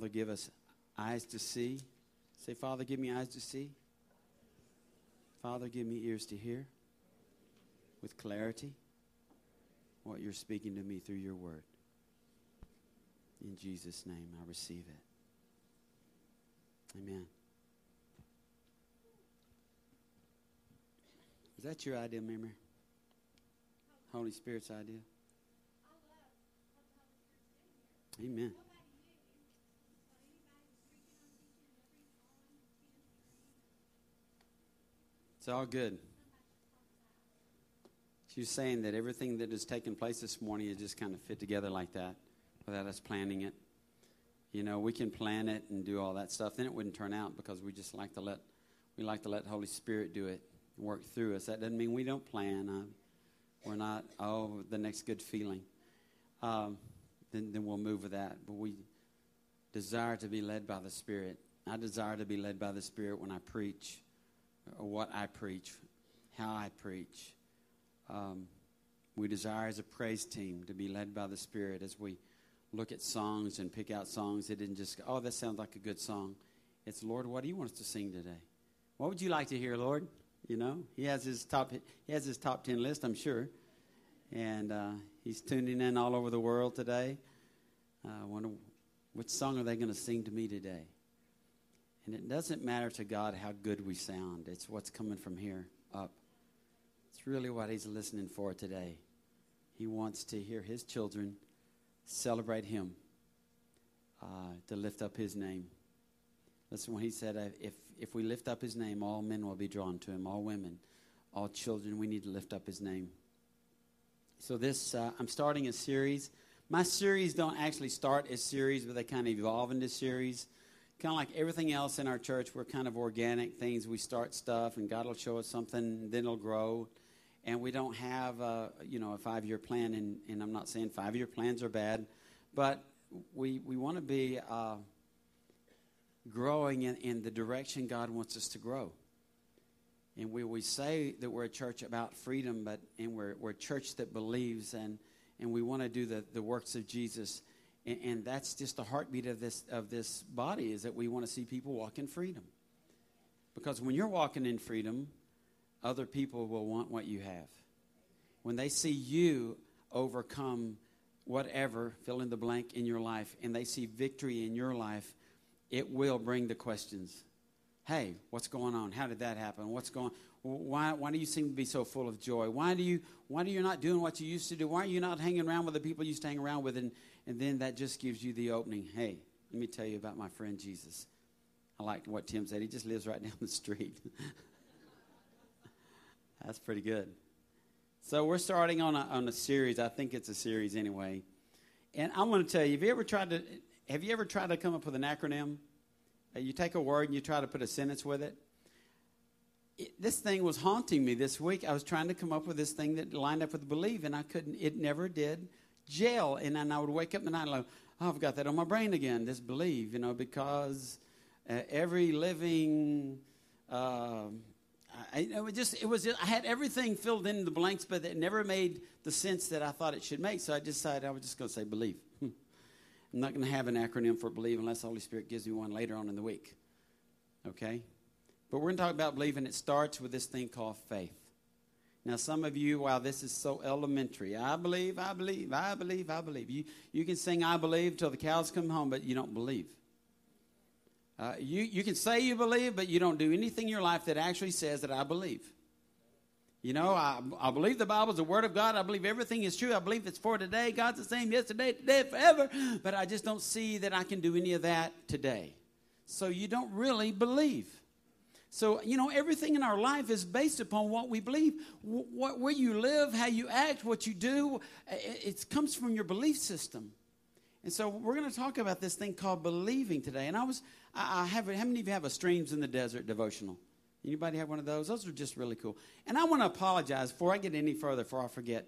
Father, give us eyes to see. Say, Father, give me eyes to see. Father, give me ears to hear with clarity what you're speaking to me through your word. In Jesus' name, I receive it. Amen. Is that your idea, Mary? Holy Spirit's idea? Amen. All good. She was saying that everything that has taken place this morning has just kind of fit together like that without us planning it. You know, we can plan it and do all that stuff, then it wouldn't turn out because we just like to let we like to let Holy Spirit do it, work through us. That doesn't mean we don't plan. Uh, we're not oh the next good feeling. Um, then then we'll move with that. But we desire to be led by the Spirit. I desire to be led by the Spirit when I preach, what I preach, how I preach. Um, we desire as a praise team to be led by the Spirit as we look at songs and pick out songs. It didn't just go, oh, that sounds like a good song. It's, Lord, what do you want us to sing today? What would you like to hear, Lord? You know, he has his top, he has his top 10 list, I'm sure. And uh, he's tuning in all over the world today. Uh, I wonder which song are they going to sing to me today? And it doesn't matter to God how good we sound, it's what's coming from here up. It's really what he's listening for today. He wants to hear his children celebrate him, uh, to lift up his name. Listen, when he said, if, if we lift up his name, all men will be drawn to him, all women, all children, we need to lift up his name. So, this, uh, I'm starting a series. My series don't actually start as series, but they kind of evolve into series. Kind of like everything else in our church, we're kind of organic things. We start stuff, and God will show us something, then it'll grow and we don't have a, you know a five year plan. And, and I'm not saying five year plans are bad, but we we want to be uh, growing in, in the direction God wants us to grow. And we, we say that we're a church about freedom, but and we're, we're a church that believes and, and we want to do the, the works of Jesus. And, and that's just the heartbeat of this of this body is that we want to see people walk in freedom. Because when you're walking in freedom, other people will want what you have. When they see you overcome whatever, fill in the blank in your life, and they see victory in your life, it will bring the questions. Hey, what's going on? How did that happen? What's going why, why do you seem to be so full of joy? Why do you why do you not doing what you used to do? Why are you not hanging around with the people you used to hang around with? And, and then that just gives you the opening. Hey, let me tell you about my friend Jesus. I like what Tim said. He just lives right down the street. That's pretty good. So we're starting on a, on a series. I think it's a series anyway. And I'm going to tell you, have you ever tried to have you ever tried to come up with an acronym? Uh, you take a word and you try to put a sentence with it. it. This thing was haunting me this week. I was trying to come up with this thing that lined up with believe, and I couldn't. It never did gel. And then I would wake up in the night and like, oh, I've got that on my brain again. This believe, you know, because uh, every living. Uh, I, it just, it was, just, I had everything filled in the blanks, but it never made the sense that I thought it should make. So I decided I was just going to say believe. I'm not going to have an acronym for believe unless the Holy Spirit gives me one later on in the week. Okay? But we're going to talk about believing. it starts with this thing called faith. Now, some of you, wow, this is so elementary. I believe, I believe, I believe, I believe. You, you can sing I believe till the cows come home, but you don't believe. Uh, you, you can say you believe, but you don't do anything in your life that actually says that I believe. You know, I, I believe the Bible is the Word of God. I believe everything is true. I believe it's for today. God's the same yesterday, today, forever. But I just don't see that I can do any of that today. So you don't really believe. So, you know, everything in our life is based upon what we believe. What, where you live, how you act, what you do, it, it comes from your belief system. And so we're going to talk about this thing called believing today. And I was, I, I have, how many of you have a Streams in the Desert devotional? Anybody have one of those? Those are just really cool. And I want to apologize before I get any further, before I forget.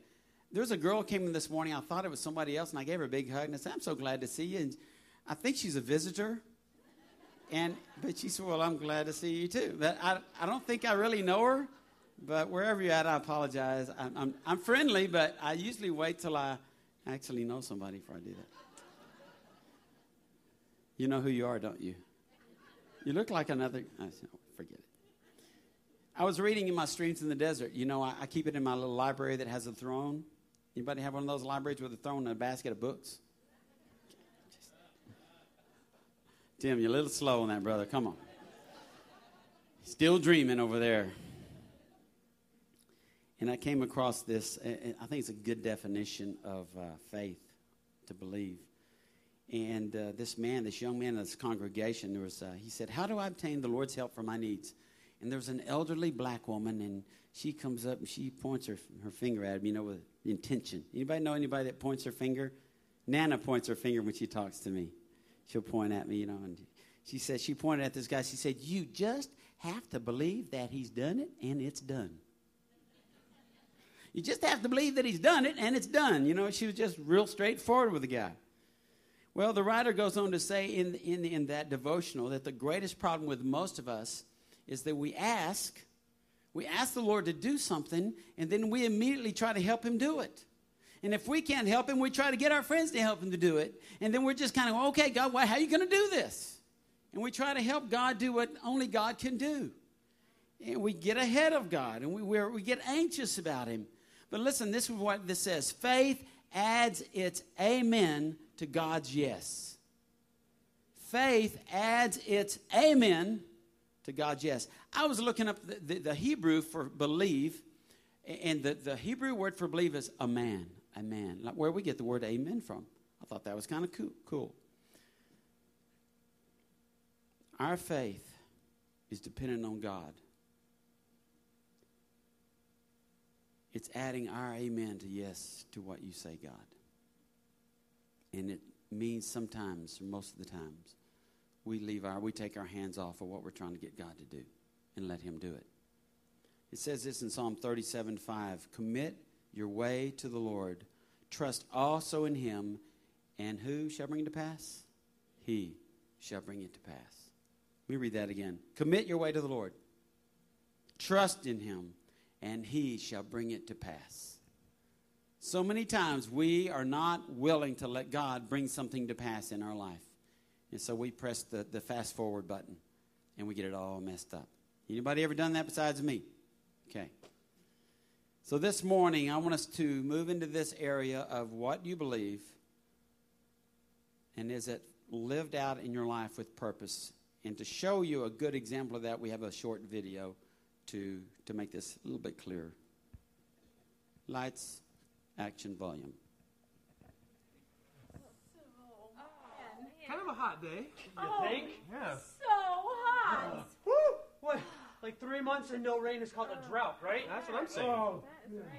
There's a girl came in this morning. I thought it was somebody else, and I gave her a big hug and I said, "I'm so glad to see you." And I think she's a visitor. And but she said, "Well, I'm glad to see you too." But I, I don't think I really know her. But wherever you're at, I apologize. I'm, I'm, I'm friendly, but I usually wait till I actually know somebody before I do that. You know who you are, don't you? You look like another. Oh, forget it. I was reading in my Streams in the Desert. You know, I, I, keep it in my little library that has a throne. Anybody have one of those libraries with a throne and a basket of books? Tim, you're a little slow on that, brother. Come on. Still dreaming over there. And I came across this. I think it's a good definition of uh, faith to believe. And uh, this man, this young man in this congregation, there was, uh, he said, How do I obtain the Lord's help for my needs? And there was an elderly black woman, and she comes up and she points her, her finger at him, you know, with intention. Anybody know anybody that points her finger? Nana points her finger when she talks to me. She'll point at me, you know, and she said, she pointed at this guy. She said, You just have to believe that he's done it and it's done. You just have to believe that he's done it and it's done. You know, she was just real straightforward with the guy. Well, the writer goes on to say in, in, in that devotional that the greatest problem with most of us is that we ask, we ask the Lord to do something, and then we immediately try to help him do it. And if we can't help him, we try to get our friends to help him to do it. And then we're just kind of, okay, God, why, how are you going to do this? And we try to help God do what only God can do. And we get ahead of God and we, we get anxious about him. But listen, this is what this says faith adds its amen to God's yes. Faith adds its amen to God's yes. I was looking up the, the, the Hebrew for believe, and the, the Hebrew word for believe is a man, a man. Like where we get the word amen from. I thought that was kind of cool, cool. Our faith is dependent on God. It's adding our amen to yes to what you say, God. And it means sometimes, or most of the times, we leave our, we take our hands off of what we're trying to get God to do and let Him do it. It says this in Psalm 37 5 Commit your way to the Lord, trust also in Him, and who shall bring it to pass? He shall bring it to pass. Let me read that again. Commit your way to the Lord, trust in Him, and He shall bring it to pass. So many times we are not willing to let God bring something to pass in our life. And so we press the, the fast forward button and we get it all messed up. Anybody ever done that besides me? Okay. So this morning I want us to move into this area of what you believe and is it lived out in your life with purpose. And to show you a good example of that, we have a short video to, to make this a little bit clearer. Lights action volume. Kind of a hot day, oh, you Oh, think? Yeah. So hot. Woo! What? Like three months and no rain is called a drought, right? That's what I'm saying. Oh,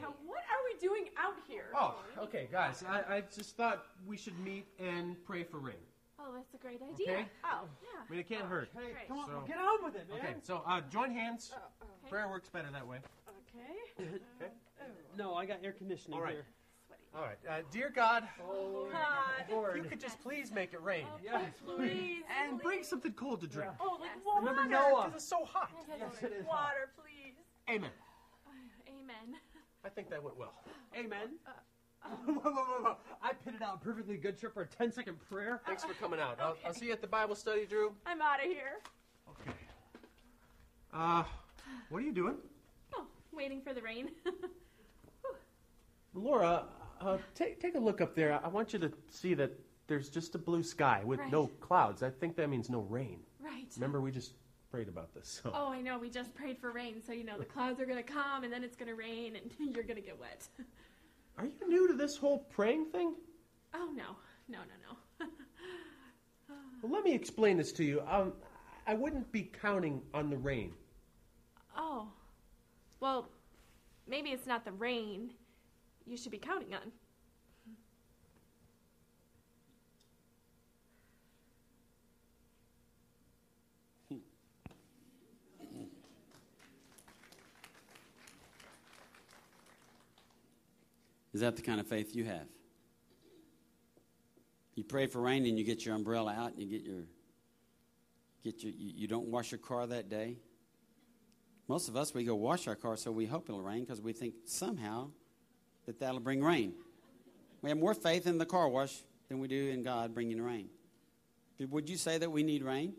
Now, what are we doing out here? oh okay, guys. I, I just thought we should meet and pray for rain. Oh, that's a great idea. Okay? Oh, Yeah. I mean, it can't hurt. Hey, come on, So- get on with it, man. Okay, so uh, join hands. Oh, oh, Prayer works better that way. okay. Okay. No, I got air conditioning All right. here. Sweaty. All right. Uh, dear God, Hot. if you could just please make it rain. Yes, Please. And bring something cold to drink. Oh, like Yes. water. Remember Noah? Because it's so hot. Yes, it is. Water, please. Amen. Amen. I think that went well. Amen. whoa, whoa, whoa, whoa. I pitted out a perfectly good trip for a 10 second prayer. Thanks for coming out. I'll, I'll see you at the Bible study, Drew. I'm out of here. Okay. Uh, what are you doing? Oh, waiting for the rain. Laura, uh, take, take a look up there. I want you to see that there's just a blue sky with Right. no clouds. I think that means no rain. right. Remember, we just prayed about this. So. Oh, I know. We just prayed for rain, so you know the clouds are gonna come, and then it's gonna rain, and you're gonna get wet. Are you new to this whole praying thing? Oh no, no, no, no. Well, let me explain this to you. Um, I wouldn't be counting on the rain. oh, well, maybe it's not the rain. You should be counting on. Is that the kind of faith you have? You pray for rain and you get your umbrella out and you get your get your you, you don't wash your car that day. Most of us we go wash our car so we hope it'll rain because we think somehow that that'll bring rain. We have more faith in the car wash than we do in God bringing rain. Would you say that we need rain?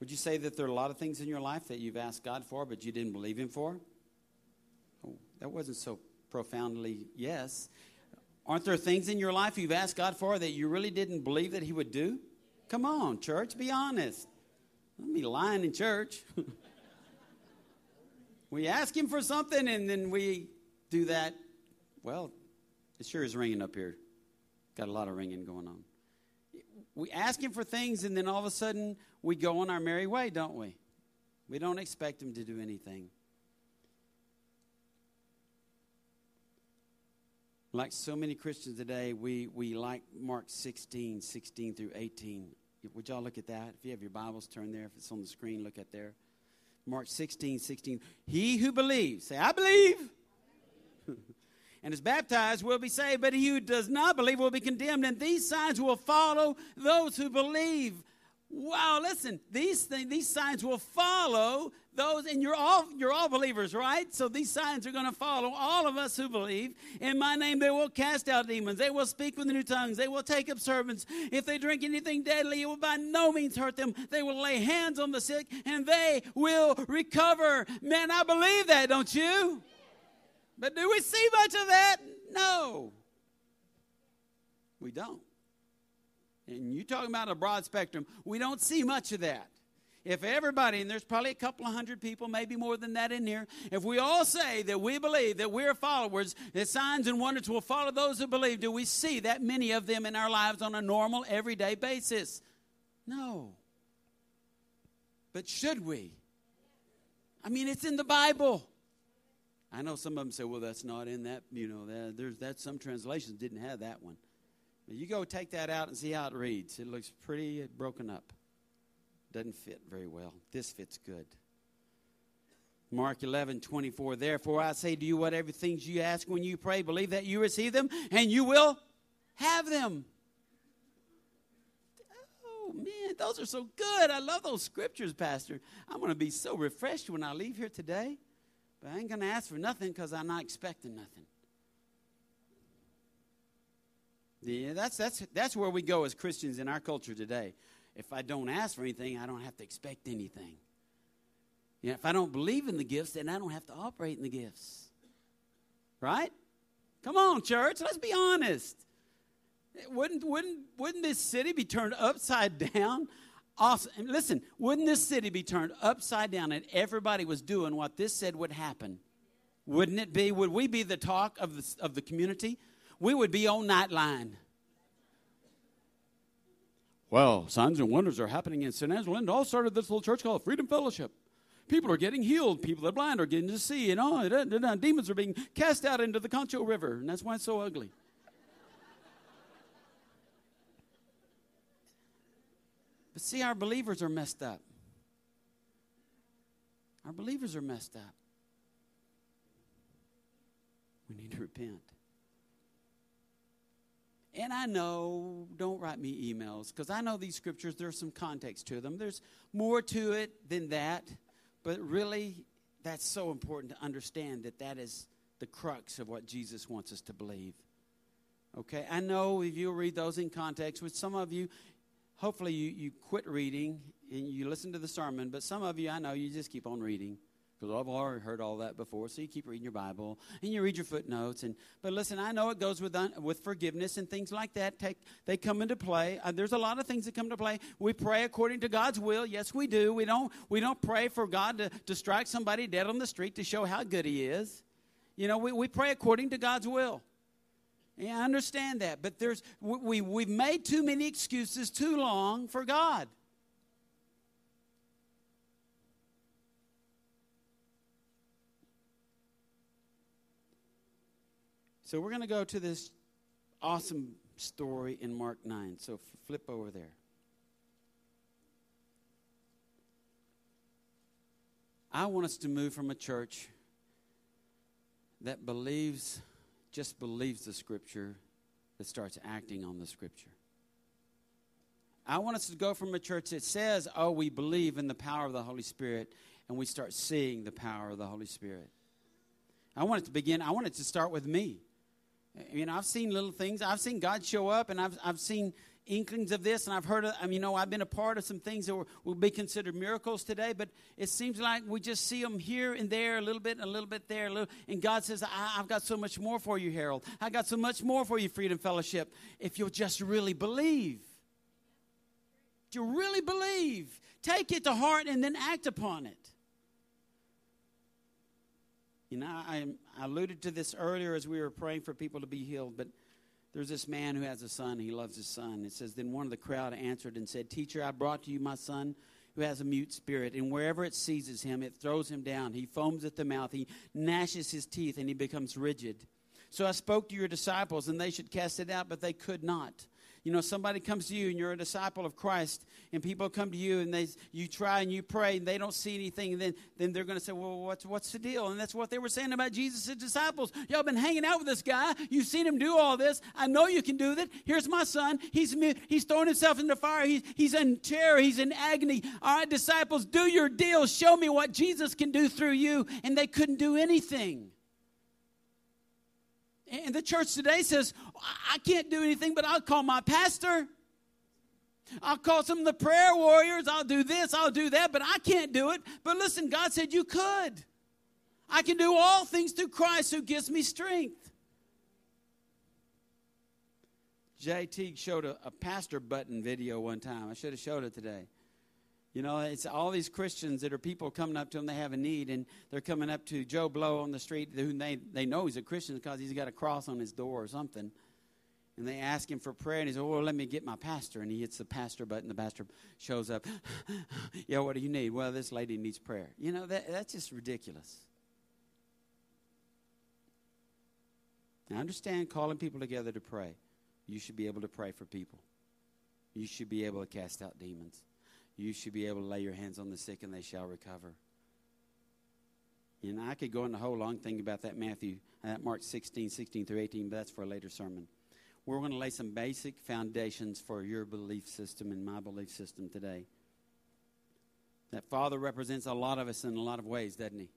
Would you say that there are a lot of things in your life that you've asked God for but you didn't believe Him for? Oh, that wasn't so profoundly yes. Aren't there things in your life you've asked God for that you really didn't believe that He would do? Come on, church, be honest. Don't be lying in church. we ask Him for something and then we do that. Well, it sure is ringing up here. Got a lot of ringing going on. We ask Him for things and then all of a sudden we go on our merry way, don't we? We don't expect Him to do anything. Like so many Christians today, we, we like Mark 16, 16 through 18. Would y'all look at that? If you have your Bibles, turn there. If it's on the screen, look at there. Mark 16, 16. He who believes, say, I believe, and is baptized will be saved, but he who does not believe will be condemned. And these signs will follow those who believe. Wow, listen, these things, these signs will follow those, and you're all you're all believers, right? So these signs are going to follow all of us who believe. In my name, they will cast out demons. They will speak with new tongues. They will take up servants. If they drink anything deadly, it will by no means hurt them. They will lay hands on the sick, and they will recover. Man, I believe that, don't you? But do we see much of that? No, we don't. And you're talking about a broad spectrum. We don't see much of that. If everybody, and there's probably a couple of hundred people, maybe more than that in here, if we all say that we believe that we're followers, that signs and wonders will follow those who believe, do we see that many of them in our lives on a normal, everyday basis? No. But should we? I mean, it's in the Bible. I know some of them say, well, that's not in that, you know, that, there's that some translations didn't have that one. You go take that out and see how it reads. It looks pretty broken up. Doesn't fit very well. This fits good. Mark 11, 24. Therefore, I say to you, whatever things you ask when you pray, believe that you receive them, and you will have them. Oh, man, those are so good. I love those scriptures, Pastor. I'm going to be so refreshed when I leave here today. But I ain't going to ask for nothing because I'm not expecting nothing. Yeah, that's, that's, that's where we go as Christians in our culture today. If I don't ask for anything, I don't have to expect anything. Yeah, if I don't believe in the gifts, then I don't have to operate in the gifts. Right? Come on, church, let's be honest. Wouldn't, wouldn't, wouldn't this city be turned upside down? Awesome. Listen, wouldn't this city be turned upside down and everybody was doing what this said would happen? Wouldn't it be? Would we be the talk of the, of the community? we would be on Nightline. Well, signs and wonders are happening in San Angelo. And all started this little church called Freedom Fellowship. People are getting healed. People that are blind are getting to see. And oh, demons are being cast out into the Concho River. And that's why it's so ugly. But see, our believers are messed up. Our believers are messed up. We need to repent. And I know, don't write me emails because I know these scriptures, there's some context to them. There's more to it than that. But really, that's so important to understand that that is the crux of what Jesus wants us to believe. Okay? I know if you read those in context, with some of you, hopefully you, you quit reading and you listen to the sermon, but some of you, I know, you just keep on reading because I've already heard all that before. So you keep reading your Bible and you read your footnotes. And but listen, I know it goes with un, with forgiveness and things like that. Take they come into play. Uh, there's a lot of things that come into play. We pray according to God's will. Yes, we do. We don't we don't pray for God to, to strike somebody dead on the street to show how good He is. You know, we, we pray according to God's will. Yeah, I understand that, but there's we, we we've made too many excuses too long for God. So we're going to go to this awesome story in Mark 9. So flip over there. I want us to move from a church that believes, just believes the scripture, that starts acting on the scripture. I want us to go from a church that says, oh, we believe in the power of the Holy Spirit, and we start seeing the power of the Holy Spirit. I want it to begin, I want it to start with me. You know, I've seen little things. I've seen God show up, and I've, I've seen inklings of this, and I've heard, of, I mean, you know, I've been a part of some things that were, will be considered miracles today, but it seems like we just see them here and there, a little bit, a little bit there, little, and God says, I, I've got so much more for you, Harold. I got so much more for you, Freedom Fellowship, if you'll just really believe. You really believe, take it to heart and then act upon it. You know, I, I alluded to this earlier as we were praying for people to be healed, but there's this man who has a son. He loves his son. It says, Then one of the crowd answered and said, Teacher, I brought to you my son who has a mute spirit, and wherever it seizes him, it throws him down. He foams at the mouth, he gnashes his teeth, and he becomes rigid. So I spoke to your disciples, and they should cast it out, but they could not. You know, somebody comes to you and you're a disciple of Christ, and people come to you and they you try and you pray and they don't see anything, and then, then they're going to say, Well, what's what's the deal? And that's what they were saying about Jesus' disciples. Y'all been hanging out with this guy. You've seen him do all this. I know you can do that. Here's my son. He's he's throwing himself in the fire. He's he's in terror. He's in agony. All right, disciples, do your deal. Show me what Jesus can do through you. And they couldn't do anything. And the church today says, I can't do anything, but I'll call my pastor. I'll call some of the prayer warriors. I'll do this, I'll do that, but I can't do it. But listen, God said you could. I can do all things through Christ who gives me strength. Jay Teague showed a, a pastor button video one time. I should have showed it today. You know, it's all these Christians that are people coming up to them, they have a need, and they're coming up to Joe Blow on the street, who they, they know he's a Christian because he's got a cross on his door or something. And they ask him for prayer, and he says, Well, let me get my pastor. And he hits the pastor button. The pastor shows up. yeah, what do you need? Well, this lady needs prayer. You know, that, that's just ridiculous. Now, understand calling people together to pray. You should be able to pray for people, you should be able to cast out demons you should be able to lay your hands on the sick and they shall recover. Know, I could go on a whole long thing about that Matthew, uh, that Mark 16, 16 through 18, but that's for a later sermon. We're going to lay some basic foundations for your belief system and my belief system today. That Father represents a lot of us in a lot of ways, doesn't he?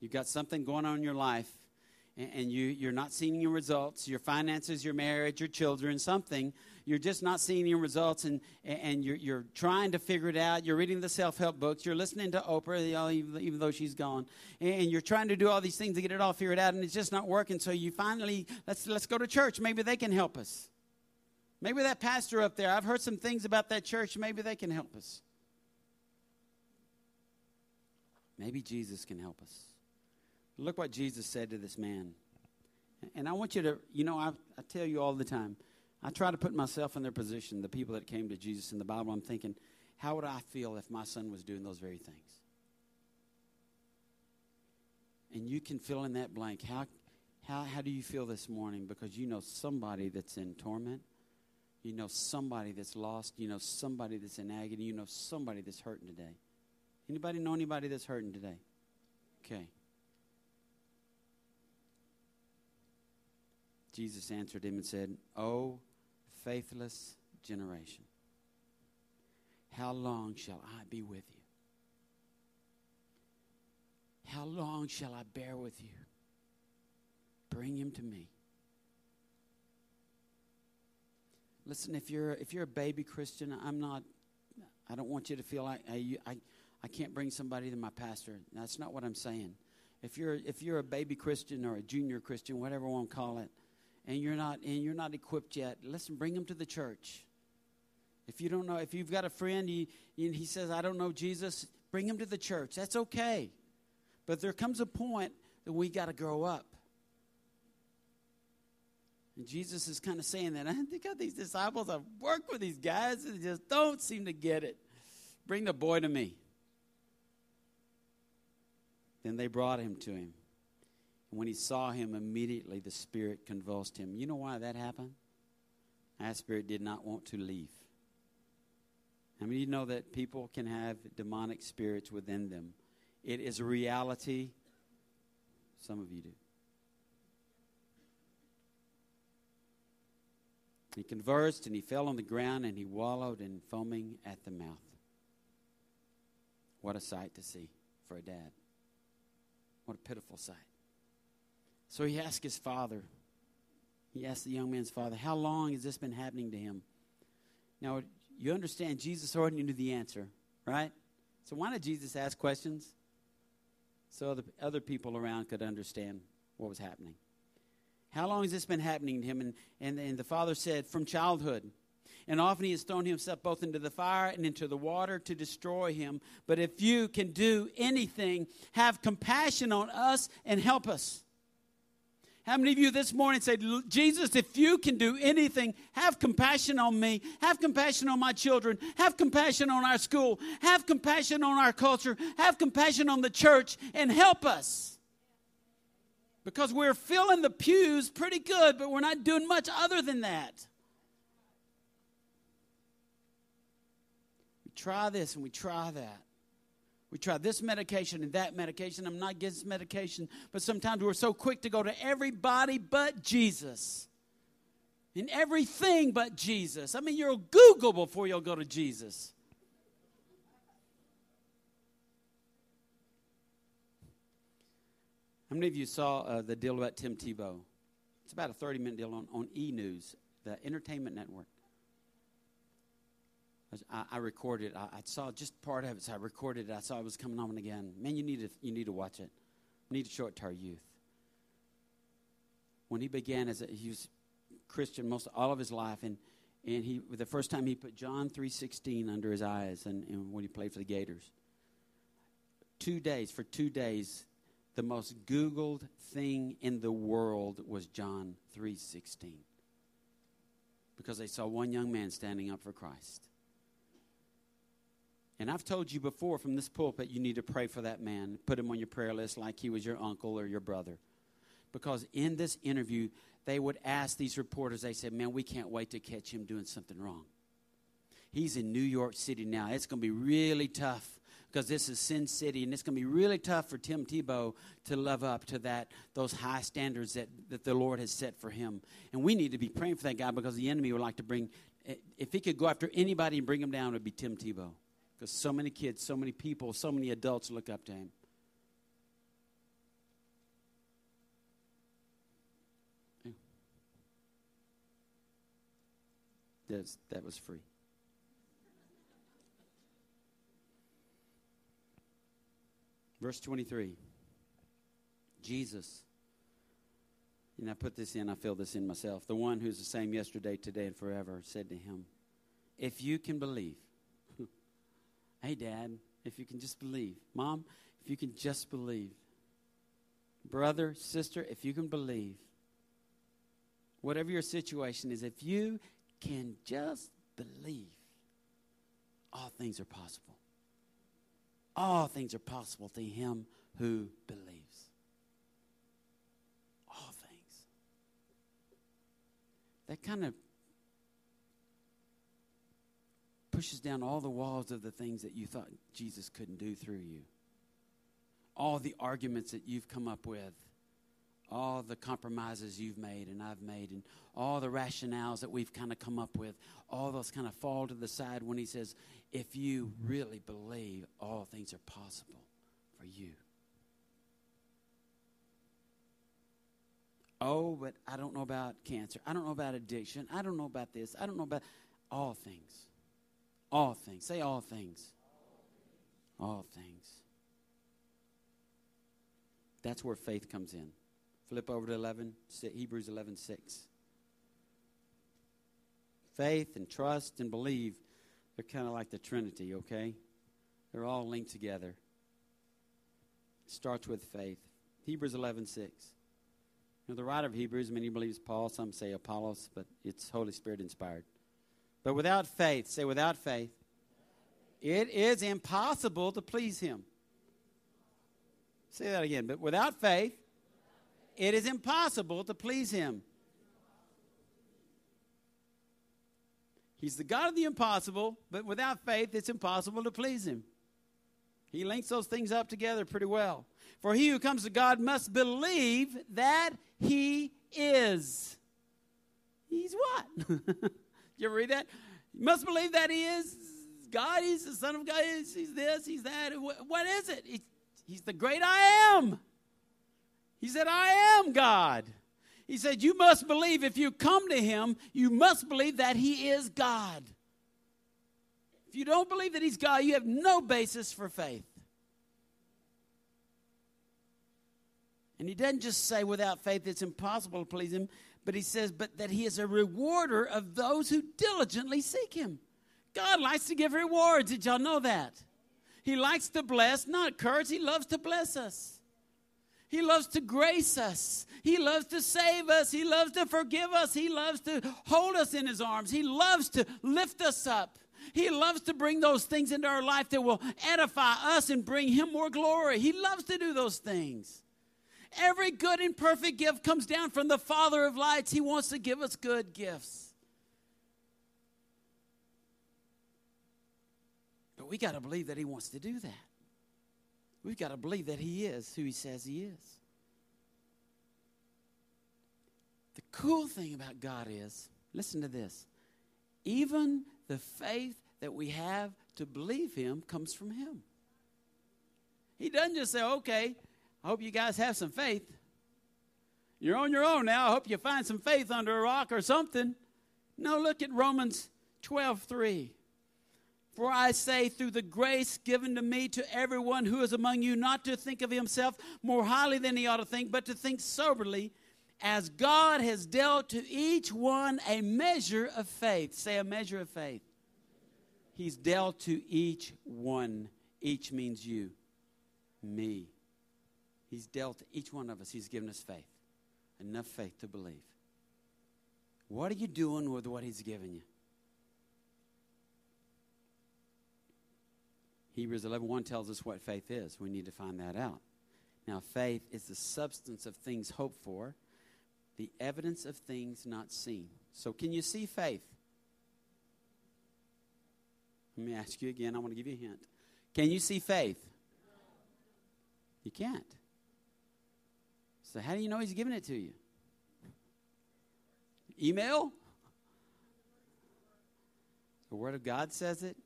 You've got something going on in your life, and you, you're not seeing your results, your finances, your marriage, your children, something, you're just not seeing your results and, and you're, you're trying to figure it out. You're reading the self help books. You're listening to Oprah, even though she's gone. And you're trying to do all these things to get it all figured out, and it's just not working. So you finally, let's, let's go to church. Maybe they can help us. Maybe that pastor up there, I've heard some things about that church. Maybe they can help us. Maybe Jesus can help us. Look what Jesus said to this man. And I want you to, you know, I, I tell you all the time, I try to put myself in their position, the people that came to Jesus in the Bible. I'm thinking, how would I feel if my son was doing those very things? And you can fill in that blank. How, how, how do you feel this morning? Because you know somebody that's in torment. You know somebody that's lost. You know somebody that's in agony. You know somebody that's hurting today. Anybody know anybody that's hurting today? Okay. Jesus answered him and said, Oh, faithless generation. How long shall I be with you? How long shall I bear with you? Bring him to me. Listen, if you're if you're a baby Christian, I'm not. I don't want you to feel like I, I, I can't bring somebody to my pastor. That's not what I'm saying. If you're if you're a baby Christian or a junior Christian, whatever one call it, and you're not and you're not equipped yet, listen, bring them to the church. If you don't know, if you've got a friend, he, he says, I don't know Jesus, bring him to the church. That's okay. But there comes a point that we got to grow up. And Jesus is kind of saying that. I think got these disciples. I've worked with these guys and just don't seem to get it. Bring the boy to me. Then they brought him to him. When he saw him, immediately the spirit convulsed him. You know why that happened? That spirit did not want to leave. I mean, you know that people can have demonic spirits within them? It is a reality. Some of you do. He conversed and he fell on the ground and he wallowed in foaming at the mouth. What a sight to see for a dad. What a pitiful sight. So he asked his father, he asked the young man's father, How long has this been happening to him? Now, you understand Jesus already knew the answer, right? So why did Jesus ask questions? So other, other people around could understand what was happening. How long has this been happening to him? And, and, and the father said, From childhood. And often he has thrown himself both into the fire and into the water to destroy him. But if you can do anything, have compassion on us and help us. How many of you this morning said, Jesus, if you can do anything, have compassion on me, have compassion on my children, have compassion on our school, have compassion on our culture, have compassion on the church, and help us? Because we're filling the pews pretty good, but we're not doing much other than that. We try this and we try that. We try this medication and that medication. I'm not against medication, but sometimes we're so quick to go to everybody but Jesus. And everything but Jesus. I mean, you'll Google before you'll go to Jesus. How many of you saw uh, the deal about Tim Tebow? It's about a 30 minute deal on, on E News, the entertainment network. I, I recorded. I, I, saw just part of it. So I recorded it. I saw it was coming on again. Man, you need to you need to watch it. We need to show it to our youth. When he began as a, he was Christian most all of his life, and and he the first time he put John three sixteen under his eyes, and, and when he played for the Gators. Two days for two days, the most Googled thing in the world was John three sixteen. Because they saw one young man standing up for Christ. And I've told you before from this pulpit, you need to pray for that man. Put him on your prayer list like he was your uncle or your brother. Because in this interview, they would ask these reporters, they said, Man, we can't wait to catch him doing something wrong. He's in New York City now. It's going to be really tough because this is Sin City, and it's going to be really tough for Tim Tebow to live up to that those high standards that, that the Lord has set for him. And we need to be praying for that guy because the enemy would like to bring, eh, if he could go after anybody and bring him down, it would be Tim Tebow. Because so many kids, so many people, so many adults look up to him. That's, that was free. Verse 23. Jesus. And I put this in, I feel this in myself. The one who's the same yesterday, today, and forever said to him, If you can believe, Hey, Dad, if you can just believe. Mom, if you can just believe. Brother, sister, if you can believe. Whatever your situation is, if you can just believe, all things are possible. All things are possible to him who believes. All things. That kind of pushes down all the walls of the things that you thought Jesus couldn't do through you. All the arguments that you've come up with, all the compromises you've made and I've made, and all the rationales that we've kind of come up with, all those kind of fall to the side when he says, if you really believe, all things are possible for you. Oh, but I don't know about cancer. I don't know about addiction. I don't know about this. I don't know about all things. All things. Say all things. All things. That's where faith comes in. Flip over to 11, Hebrews 11, 6. Faith and trust and believe, they're kind of like the Trinity, okay? They're all linked together. It starts with faith. Hebrews 11, 6. You know, the writer of Hebrews, many believes Paul, some say Apollos, but it's Holy Spirit inspired. But without faith, say without faith, it is impossible to please him. Say that again. But without faith, it is impossible to please him. He's the God of the impossible, but without faith, it's impossible to please him. He links those things up together pretty well. For he who comes to God must believe that he is. He's what? you ever read that? You must believe that he is God. He's the Son of God. He's, he's this, he's that. what is it? He, he's the great I am. He said, I am God. He said, You must believe if you come to him, you must believe that he is God. If you don't believe that He's God, you have no basis for faith. And He doesn't just say without faith it's impossible to please Him, but He says, but that He is a rewarder of those who diligently seek Him. God likes to give rewards. Did y'all know that? He likes to bless, not curse. He loves to bless us. He loves to grace us. He loves to save us. He loves to forgive us. He loves to hold us in His arms. He loves to lift us up. He loves to bring those things into our life that will edify us and bring Him more glory. He loves to do those things. Every good and perfect gift comes down from the Father of lights. He wants to give us good gifts. But we got to believe that He wants to do that. We've got to believe that He is who He says He is. The cool thing about God is listen to this even the faith that we have to believe Him comes from Him. He doesn't just say, okay, I hope you guys have some faith. You're on your own now. I hope you find some faith under a rock or something. No, look at Romans 12 3. For I say, through the grace given to me to everyone who is among you, not to think of himself more highly than he ought to think, but to think soberly, as God has dealt to each one a measure of faith. Say a measure of faith. He's dealt to each one. Each means you, me. He's dealt each one of us. He's given us faith, enough faith to believe. What are you doing with what He's given you? Hebrews 11:1 tells us what faith is. We need to find that out. Now, faith is the substance of things hoped for, the evidence of things not seen. So, can you see faith? Let me ask you again. I want to give you a hint. Can you see faith? You can't. So, how do you know He's giving it to you? Email? The Word of God says it,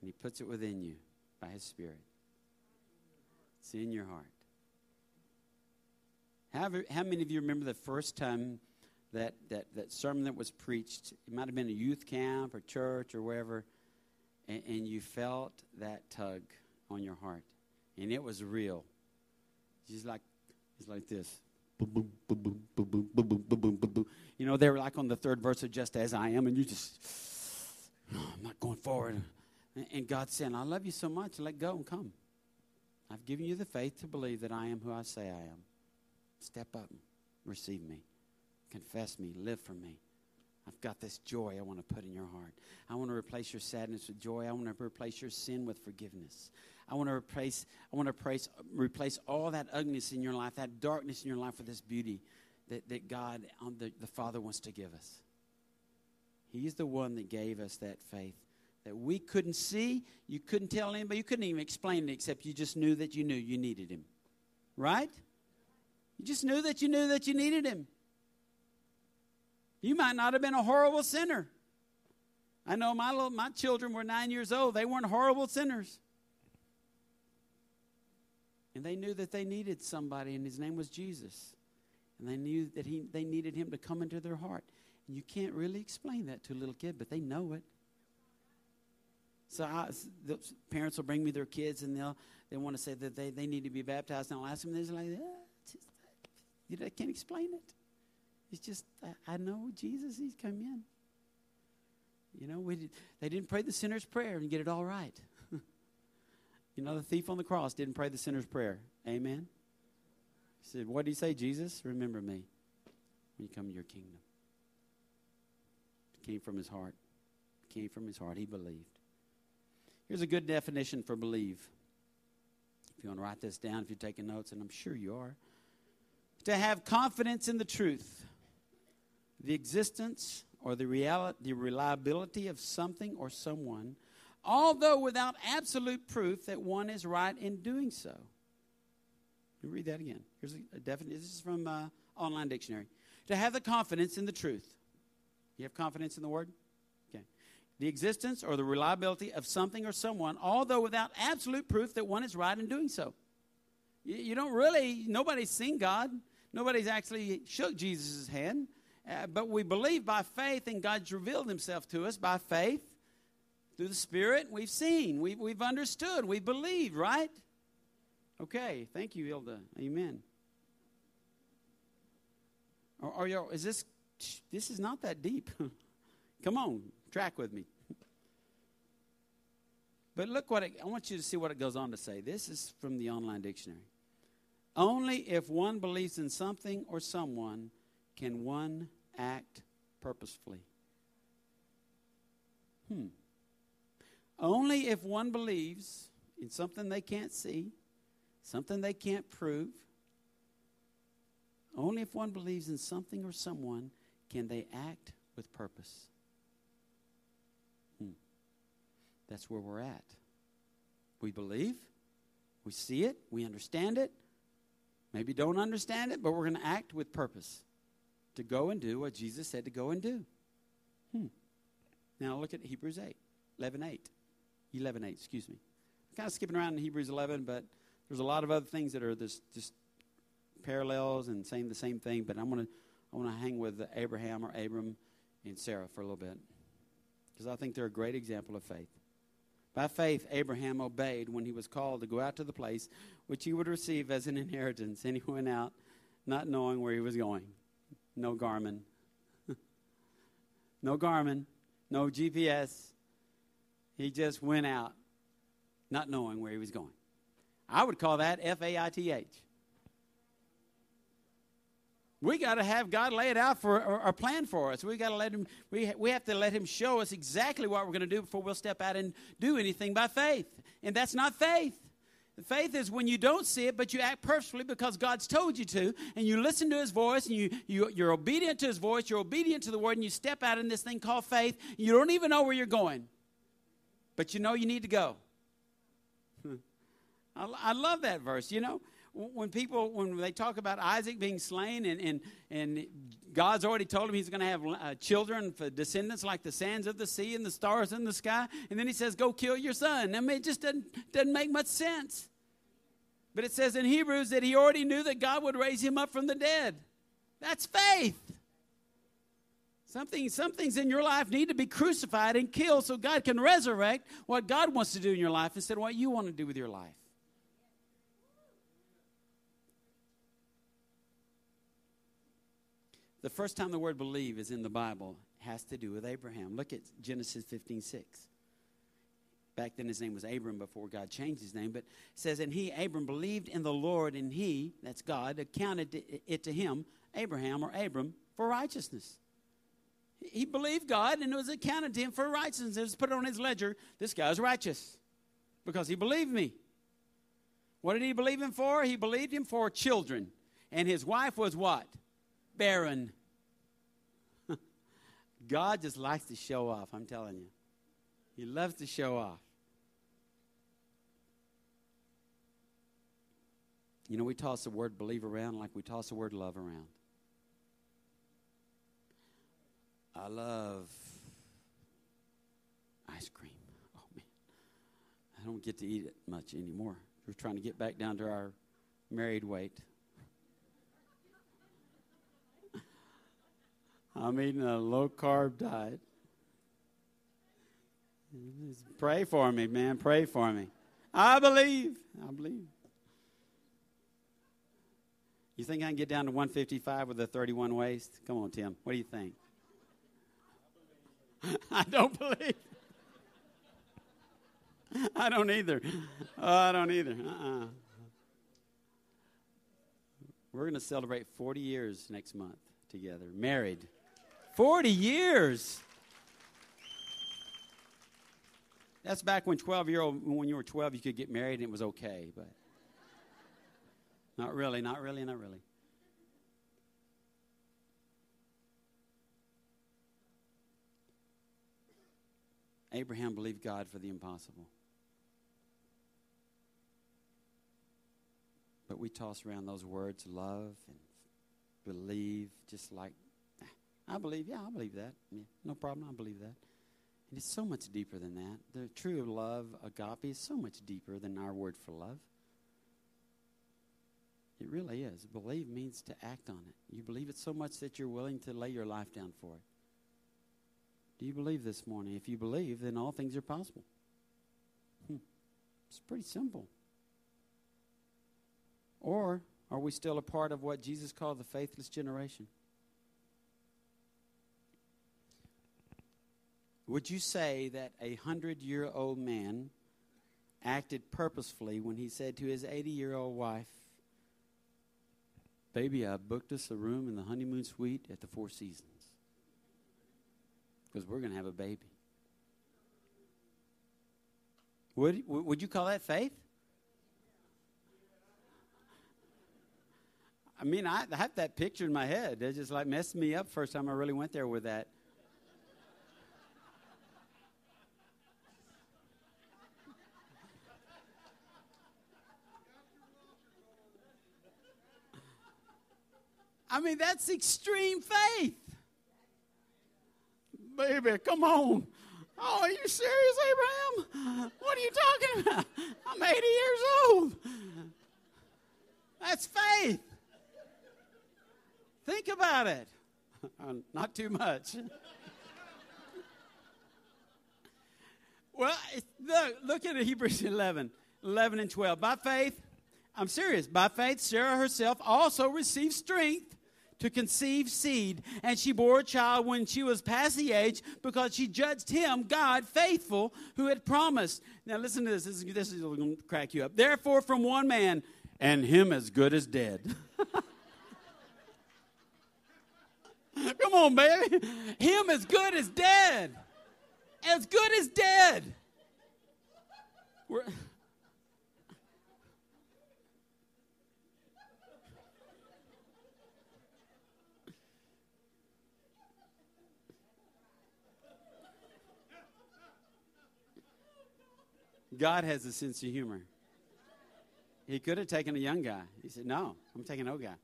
and He puts it within you by His Spirit. It's in your heart. How, how many of you remember the first time that, that, that sermon that was preached? It might have been a youth camp or church or wherever, and, and you felt that tug on your heart, and it was real. Just like it's like this. You know, they were like on the third verse of Just As I Am, and you just, oh, I'm not going forward. And, and God saying, I love you so much, let go and come. I've given you the faith to believe that I am who I say I am. Step up receive me. Confess me. Live for me. I've got this joy I want to put in your heart. I want to replace your sadness with joy. I want to replace your sin with forgiveness. I want to replace, I want to replace, replace all that ugliness in your life, that darkness in your life with this beauty that, that God, um, the, the Father, wants to give us. He's the one that gave us that faith that we couldn't see, you couldn't tell anybody, you couldn't even explain it except you just knew that you knew you needed Him. Right? You just knew that you knew that you needed Him. You might not have been a horrible sinner. I know my little, my children were nine years old. They weren't horrible sinners. And they knew that they needed somebody, and his name was Jesus. And they knew that he, they needed him to come into their heart. And you can't really explain that to a little kid, but they know it. So I, the parents will bring me their kids, and they'll they want to say that they, they need to be baptized. And I'll ask them, they're like, ah, just, you know, I can't explain it. It's just, I, I know Jesus, he's come in. You know, we did, they didn't pray the sinner's prayer and get it all right. You know, the thief on the cross didn't pray the sinner's prayer. Amen. He said, What did he say, Jesus? Remember me when you come to your kingdom. It came from his heart. It came from his heart. He believed. Here's a good definition for believe. If you want to write this down, if you're taking notes, and I'm sure you are. To have confidence in the truth, the existence or the, reality, the reliability of something or someone, although without absolute proof that one is right in doing so. You read that again. Here's a, definition. This is from uh, Online Dictionary. To have the confidence in the truth. You have confidence in the word? Okay. The existence or the reliability of something or someone, although without absolute proof that one is right in doing so. You, you don't really, nobody's seen God. Nobody's actually shook Jesus' hand. Uh, but we believe by faith, and God's revealed himself to us by faith Through the Spirit, we've seen, we've, we've understood, we believe, right? Okay, thank you, Hilda. Amen. Or, or you is this, this is not that deep. Come on, track with me. But look what it, I want you to see what it goes on to say. This is from the online dictionary. Only if one believes in something or someone can one act purposefully. Hmm. Only if one believes in something they can't see, something they can't prove, only if one believes in something or someone can they act with purpose. That's where we're at. We believe, we see it, we understand it. Maybe don't understand it, but we're going to act with purpose to go and do what Jesus said to go and do. Hmm. Now look at Hebrews 8, 11 8. 11 8, excuse me. I'm kind of skipping around in Hebrews 11, but there's a lot of other things that are this, just parallels and saying the same thing, but I'm going to I want to hang with Abraham or Abram and Sarah for a little bit because I think they're a great example of faith. By faith, Abraham obeyed when he was called to go out to the place which he would receive as an inheritance, and he went out not knowing where he was going. No Garmin. no Garmin. No GPS. He just went out not knowing where he was going. I would call that F A I T H. We got to have God lay it out for our plan for us. We got to let him. We we have to let Him show us exactly what we're going to do before we'll step out and do anything by faith. And that's not faith. Faith is when you don't see it, but you act purposefully because God's told you to, and you listen to His voice, and you, you you're obedient to His voice. You're obedient to the Word, and you step out in this thing called faith. you don't even know where you're going, but you know you need to go. I, I love that verse. You know when people when they talk about Isaac being slain and and, and God's already told him he's going to have uh, children for descendants like the sands of the sea and the stars in the sky, and then he says, "Go kill your son." I mean, it just doesn't doesn't make much sense. But it says in Hebrews that he already knew that God would raise him up from the dead. That's faith. Something, some things in your life need to be crucified and killed so God can resurrect what God wants to do in your life instead of what you want to do with your life. The first time the word believe is in the Bible has to do with Abraham. Look at Genesis 15 6. Back then his name was Abram before God changed his name, but it says, And he, Abram, believed in the Lord, and he, that's God, accounted it to him, Abraham or Abram, for righteousness. He believed God, and it was accounted to him for righteousness. It was put on his ledger, this guy's righteous because he believed me. What did he believe him for? He believed him for children. And his wife was what? barren. God just likes to show off, I'm telling you. He loves to show off. You know, we toss the word believe around like we toss the word love around. I love ice cream. Oh, man. I don't get to eat it much anymore. We're trying to get back down to our married weight. I'm eating a low carb diet. Pray for me, man. Pray for me. I believe. I believe. You think I can get down to 155 with a 31 waist? Come on, Tim. What do you think? I don't believe. I don't either. Oh, I don't either. Uh-uh. We're going to celebrate 40 years next month together, married. 40 years. That's back when 12 year old, when you were 12, you could get married and it was okay, but not really, not really, not really. Abraham believed God for the impossible. But we toss around those words love and believe just like ah, I believe, yeah, I believe that. Yeah, no problem, I believe that. And it's so much deeper than that. The true love, agape, is so much deeper than our word for love. It really is. Believe means to act on it. You believe it so much that you're willing to lay your life down for it. Do you believe this morning? If you believe, then all things are possible. Hmm. It's pretty simple. Or are we still a part of what Jesus called the faithless generation? Would you say that a hundred year old man acted purposefully when he said to his 80 year old wife, Baby, I booked us a room in the honeymoon suite at the Four Seasons because we're going to have a baby? Would, would you call that faith? I mean, I have that picture in my head. It just like messed me up first time I really went there with that. I mean, that's extreme faith. Baby, come on. Oh, are you serious, Abraham? What are you talking about? I'm 80 years old. That's faith. Think about it. Uh, not too much. well, look, look at Hebrews 11, 11 and 12. By faith, I'm serious. By faith, Sarah herself also received strength to conceive seed, and she bore a child when she was past the age because she judged him, God, faithful, who had promised. Now, listen to this. This is, this is going to crack you up. Therefore, from one man, and him as good as dead. Come on, baby. Him as good as dead. As good as dead. We're, God has a sense of humor. He could have taken a young guy. He said, No, I'm taking an old guy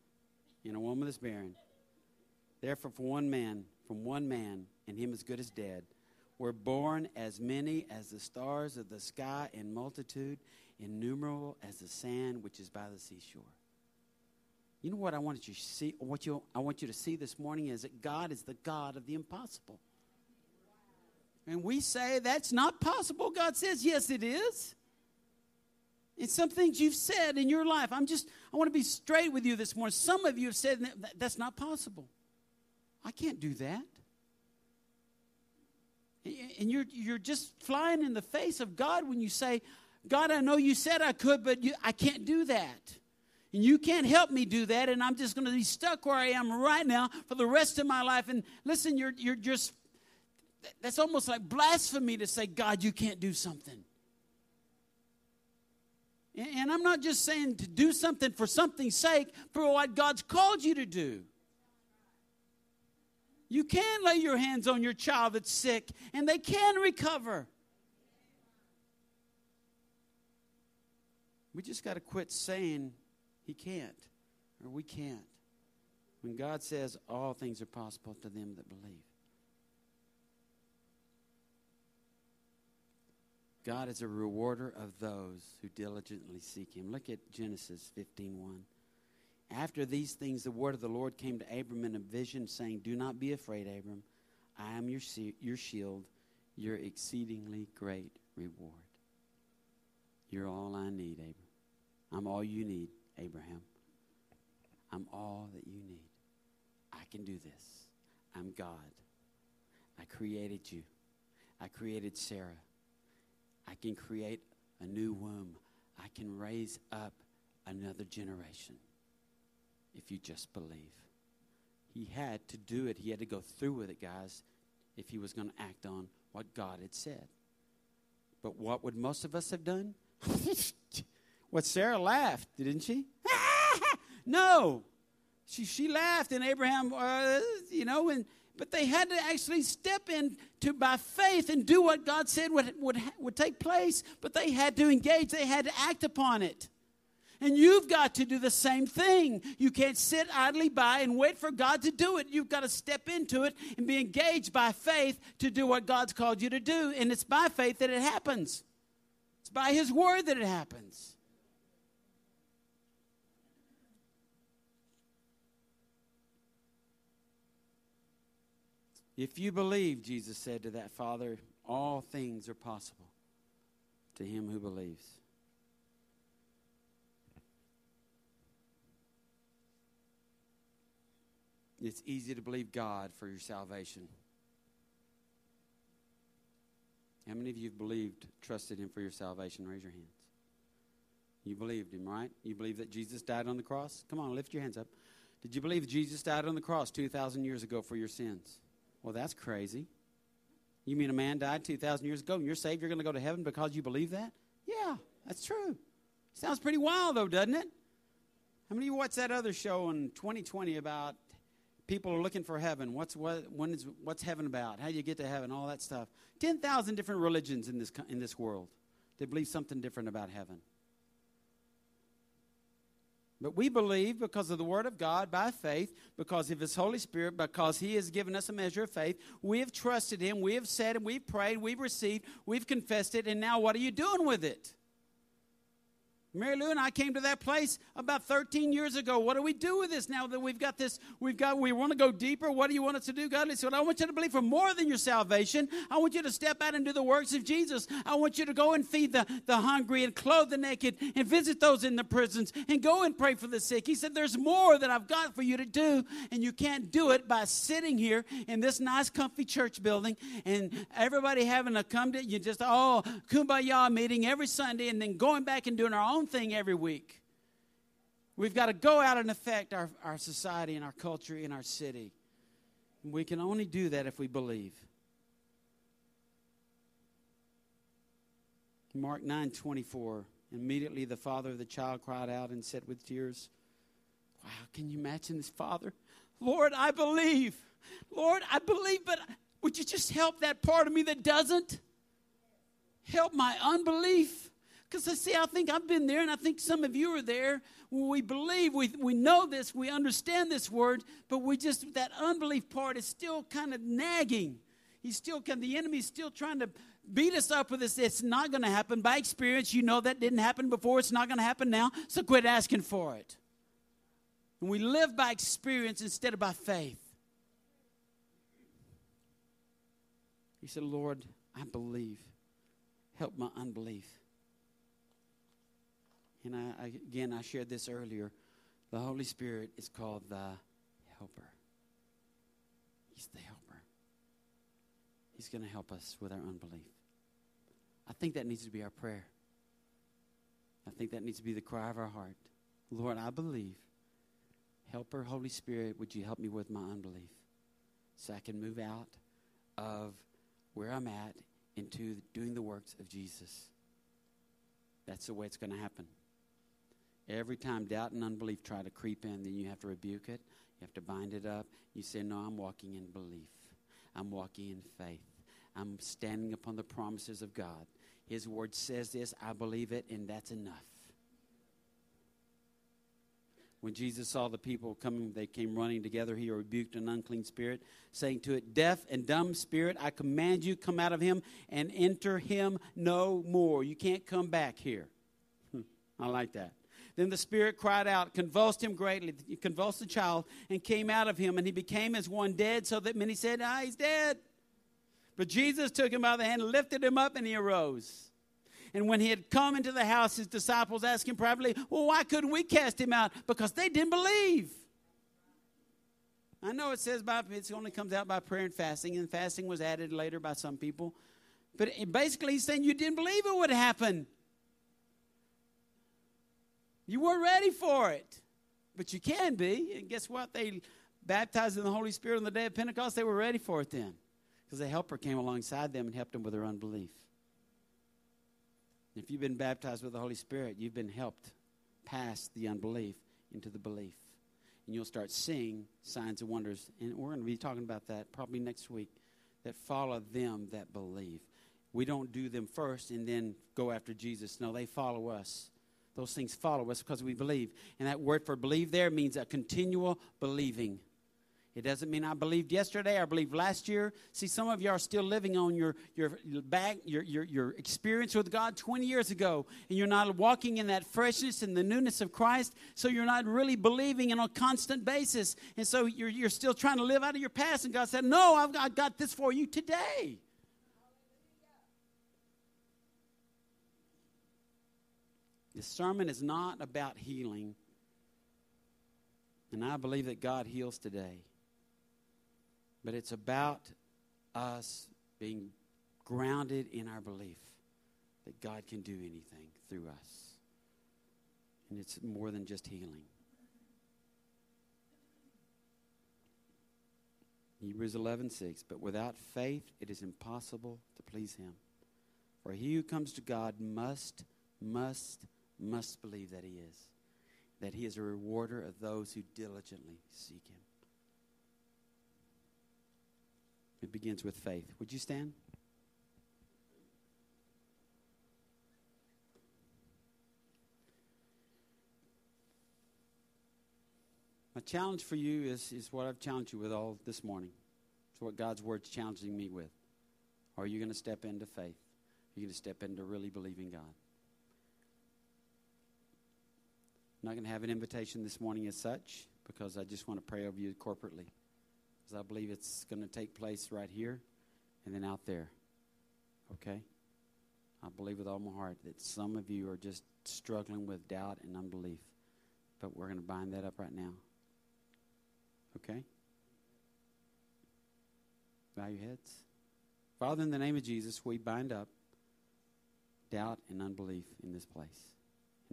and a woman that's barren. Therefore, for one man, from one man, and him as good as dead, were born as many as the stars of the sky in multitude, innumerable as the sand which is by the seashore. You know what I want you to see? What you, I want you to see this morning is that God is the God of the impossible. And we say that's not possible. God says, yes, it is. It's some things you've said in your life. I'm just, I want to be straight with you this morning. Some of you have said that, that's not possible. I can't do that. And you're, you're just flying in the face of God when you say, God, I know you said I could, but you, I can't do that. And you can't help me do that, and I'm just going to be stuck where I am right now for the rest of my life. And listen, you're, you're just that's almost like blasphemy to say, God, you can't do something. And I'm not just saying to do something for something's sake, for what God's called you to do. You can lay your hands on your child that's sick, and they can recover. We just got to quit saying he can't or we can't. When God says all things are possible to them that believe. God is a rewarder of those who diligently seek him. Look at Genesis 15:1. After these things the word of the Lord came to Abram in a vision saying, "Do not be afraid, Abram. I am your your shield, your exceedingly great reward." You're all I need, Abram. I'm all you need, Abraham. I'm all that you need. I can do this. I'm God. I created you. I created Sarah. I can create a new womb. I can raise up another generation if you just believe. He had to do it. He had to go through with it, guys, if he was going to act on what God had said. But what would most of us have done? what Sarah laughed, didn't she? no. She, she laughed, and Abraham, uh, you know, and but they had to actually step in to by faith and do what God said would, would, would take place. But they had to engage, they had to act upon it. And you've got to do the same thing. You can't sit idly by and wait for God to do it. You've got to step into it and be engaged by faith to do what God's called you to do. And it's by faith that it happens, it's by His word that it happens. If you believe, Jesus said to that father, all things are possible to him who believes. It's easy to believe God for your salvation. How many of you have believed, trusted Him for your salvation? Raise your hands. You believed Him, right? You believe that Jesus died on the cross? Come on, lift your hands up. Did you believe Jesus died on the cross 2,000 years ago for your sins? Well, that's crazy. You mean a man died 2,000 years ago and you're saved, you're going to go to heaven because you believe that? Yeah, that's true. Sounds pretty wild, though, doesn't it? How many of you watched that other show in 2020 about people are looking for heaven? What's, what, when is, what's heaven about? How do you get to heaven? All that stuff. 10,000 different religions in this, in this world that believe something different about heaven. But we believe because of the Word of God, by faith, because of His Holy Spirit, because He has given us a measure of faith. We have trusted Him, we have said and we've prayed, we've received, we've confessed it, and now what are you doing with it? Mary Lou and I came to that place about 13 years ago. What do we do with this now that we've got this? We've got, we want to go deeper. What do you want us to do, God? He said, I want you to believe for more than your salvation. I want you to step out and do the works of Jesus. I want you to go and feed the, the hungry and clothe the naked and visit those in the prisons and go and pray for the sick. He said, There's more that I've got for you to do, and you can't do it by sitting here in this nice, comfy church building and everybody having a come to you just, oh, kumbaya meeting every Sunday and then going back and doing our own thing every week. We've got to go out and affect our, our society and our culture in our city. We can only do that if we believe. Mark 9 24. Immediately the father of the child cried out and said with tears, Wow, can you imagine this father? Lord, I believe. Lord, I believe, but would you just help that part of me that doesn't? Help my unbelief. Because I see, I think I've been there, and I think some of you are there. We believe, we, we know this, we understand this word, but we just, that unbelief part is still kind of nagging. He's still, the enemy's still trying to beat us up with this. It's not going to happen. By experience, you know that didn't happen before. It's not going to happen now. So quit asking for it. And we live by experience instead of by faith. He said, Lord, I believe. Help my unbelief. And I, I, again, I shared this earlier. The Holy Spirit is called the Helper. He's the Helper. He's going to help us with our unbelief. I think that needs to be our prayer. I think that needs to be the cry of our heart. Lord, I believe. Helper, Holy Spirit, would you help me with my unbelief so I can move out of where I'm at into doing the works of Jesus? That's the way it's going to happen. Every time doubt and unbelief try to creep in, then you have to rebuke it. You have to bind it up. You say, No, I'm walking in belief. I'm walking in faith. I'm standing upon the promises of God. His word says this, I believe it, and that's enough. When Jesus saw the people coming, they came running together. He rebuked an unclean spirit, saying to it, Deaf and dumb spirit, I command you, come out of him and enter him no more. You can't come back here. Hmm, I like that. Then the spirit cried out, convulsed him greatly, convulsed the child, and came out of him, and he became as one dead, so that many said, Ah, he's dead. But Jesus took him by the hand, lifted him up, and he arose. And when he had come into the house, his disciples asked him privately, Well, why couldn't we cast him out? Because they didn't believe. I know it says by, it only comes out by prayer and fasting, and fasting was added later by some people. But basically, he's saying you didn't believe it would happen. You weren't ready for it. But you can be. And guess what? They baptized in the Holy Spirit on the day of Pentecost. They were ready for it then. Because the helper came alongside them and helped them with their unbelief. If you've been baptized with the Holy Spirit, you've been helped past the unbelief into the belief. And you'll start seeing signs and wonders. And we're going to be talking about that probably next week that follow them that believe. We don't do them first and then go after Jesus. No, they follow us. Those things follow us because we believe. And that word for believe there means a continual believing. It doesn't mean I believed yesterday, I believed last year. See, some of you are still living on your, your, back, your, your, your experience with God 20 years ago, and you're not walking in that freshness and the newness of Christ, so you're not really believing on a constant basis. And so you're, you're still trying to live out of your past, and God said, No, I've got, I've got this for you today. The sermon is not about healing, and I believe that God heals today. But it's about us being grounded in our belief that God can do anything through us. And it's more than just healing. Hebrews 11:6 But without faith it is impossible to please him. For he who comes to God must must must believe that he is that he is a rewarder of those who diligently seek him. It begins with faith. Would you stand? My challenge for you is, is what I've challenged you with all this morning. It's what God's Word's challenging me with. Are you going to step into faith? Are you going to step into really believing God? I'm not going to have an invitation this morning as such because I just want to pray over you corporately. Because I believe it's going to take place right here and then out there. Okay? I believe with all my heart that some of you are just struggling with doubt and unbelief. But we're going to bind that up right now. Okay? Bow your heads. Father, in the name of Jesus, we bind up doubt and unbelief in this place.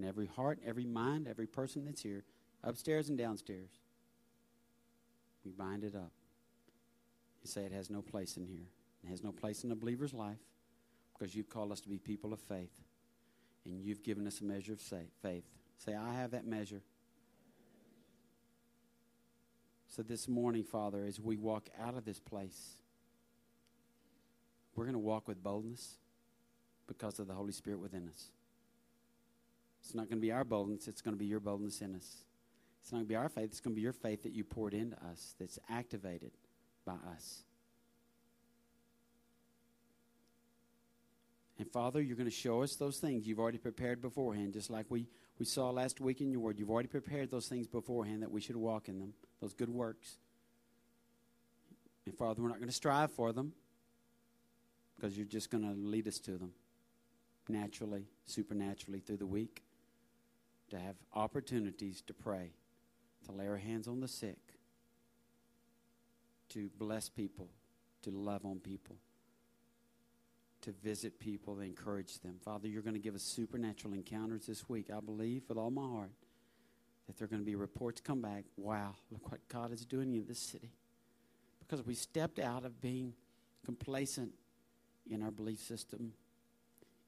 In every heart, every mind, every person that's here, upstairs and downstairs. We bind it up. You say it has no place in here. It has no place in a believer's life because you've called us to be people of faith. And you've given us a measure of faith. Say, I have that measure. So this morning, Father, as we walk out of this place, we're going to walk with boldness because of the Holy Spirit within us. It's not going to be our boldness, it's going to be your boldness in us. It's not going to be our faith, it's going to be your faith that you poured into us, that's activated by us. And Father, you're going to show us those things you've already prepared beforehand, just like we, we saw last week in your word. You've already prepared those things beforehand that we should walk in them, those good works. And Father, we're not going to strive for them because you're just going to lead us to them naturally, supernaturally through the week, to have opportunities to pray, to lay our hands on the sick, to bless people, to love on people, to visit people, to encourage them. Father, you're going to give us supernatural encounters this week. I believe with all my heart that there are going to be reports come back. Wow, look what God is doing in this city. Because we stepped out of being complacent in our belief system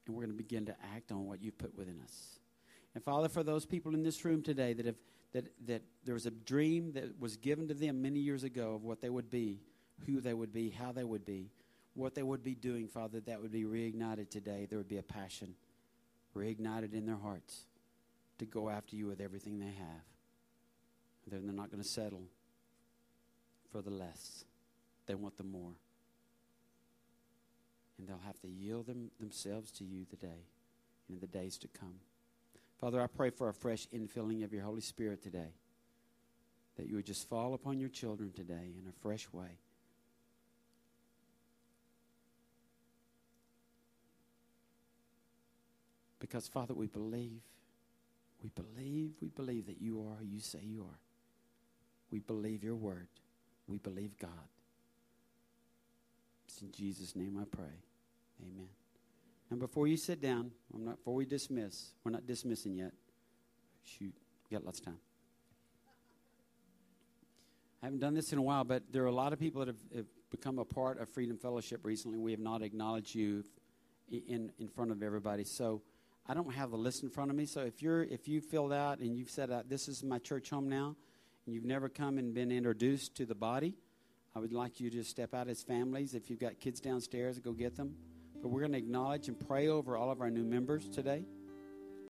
and we're going to begin to act on what you've put within us. And Father, for those people in this room today that have that that there was a dream that was given to them many years ago of what they would be, who they would be, how they would be, what they would be doing, Father, that would be reignited today. There would be a passion reignited in their hearts to go after you with everything they have. They're not going to settle for the less. They want the more and they'll have to yield them, themselves to you today and in the days to come. Father, I pray for a fresh infilling of your Holy Spirit today, that you would just fall upon your children today in a fresh way. Because, Father, we believe, we believe, we believe that you are who you say you are. We believe your word. We believe God. It's in Jesus' name I pray. Amen. And before you sit down, I'm not before we dismiss, we're not dismissing yet. Shoot, got lots of time. I haven't done this in a while, but there are a lot of people that have, have become a part of Freedom Fellowship recently. We have not acknowledged you in in front of everybody. So I don't have the list in front of me. So if you're if you filled out and you've said uh, this is my church home now, and you've never come and been introduced to the body, I would like you to step out as families. If you've got kids downstairs, go get them. But we're going to acknowledge and pray over all of our new members today.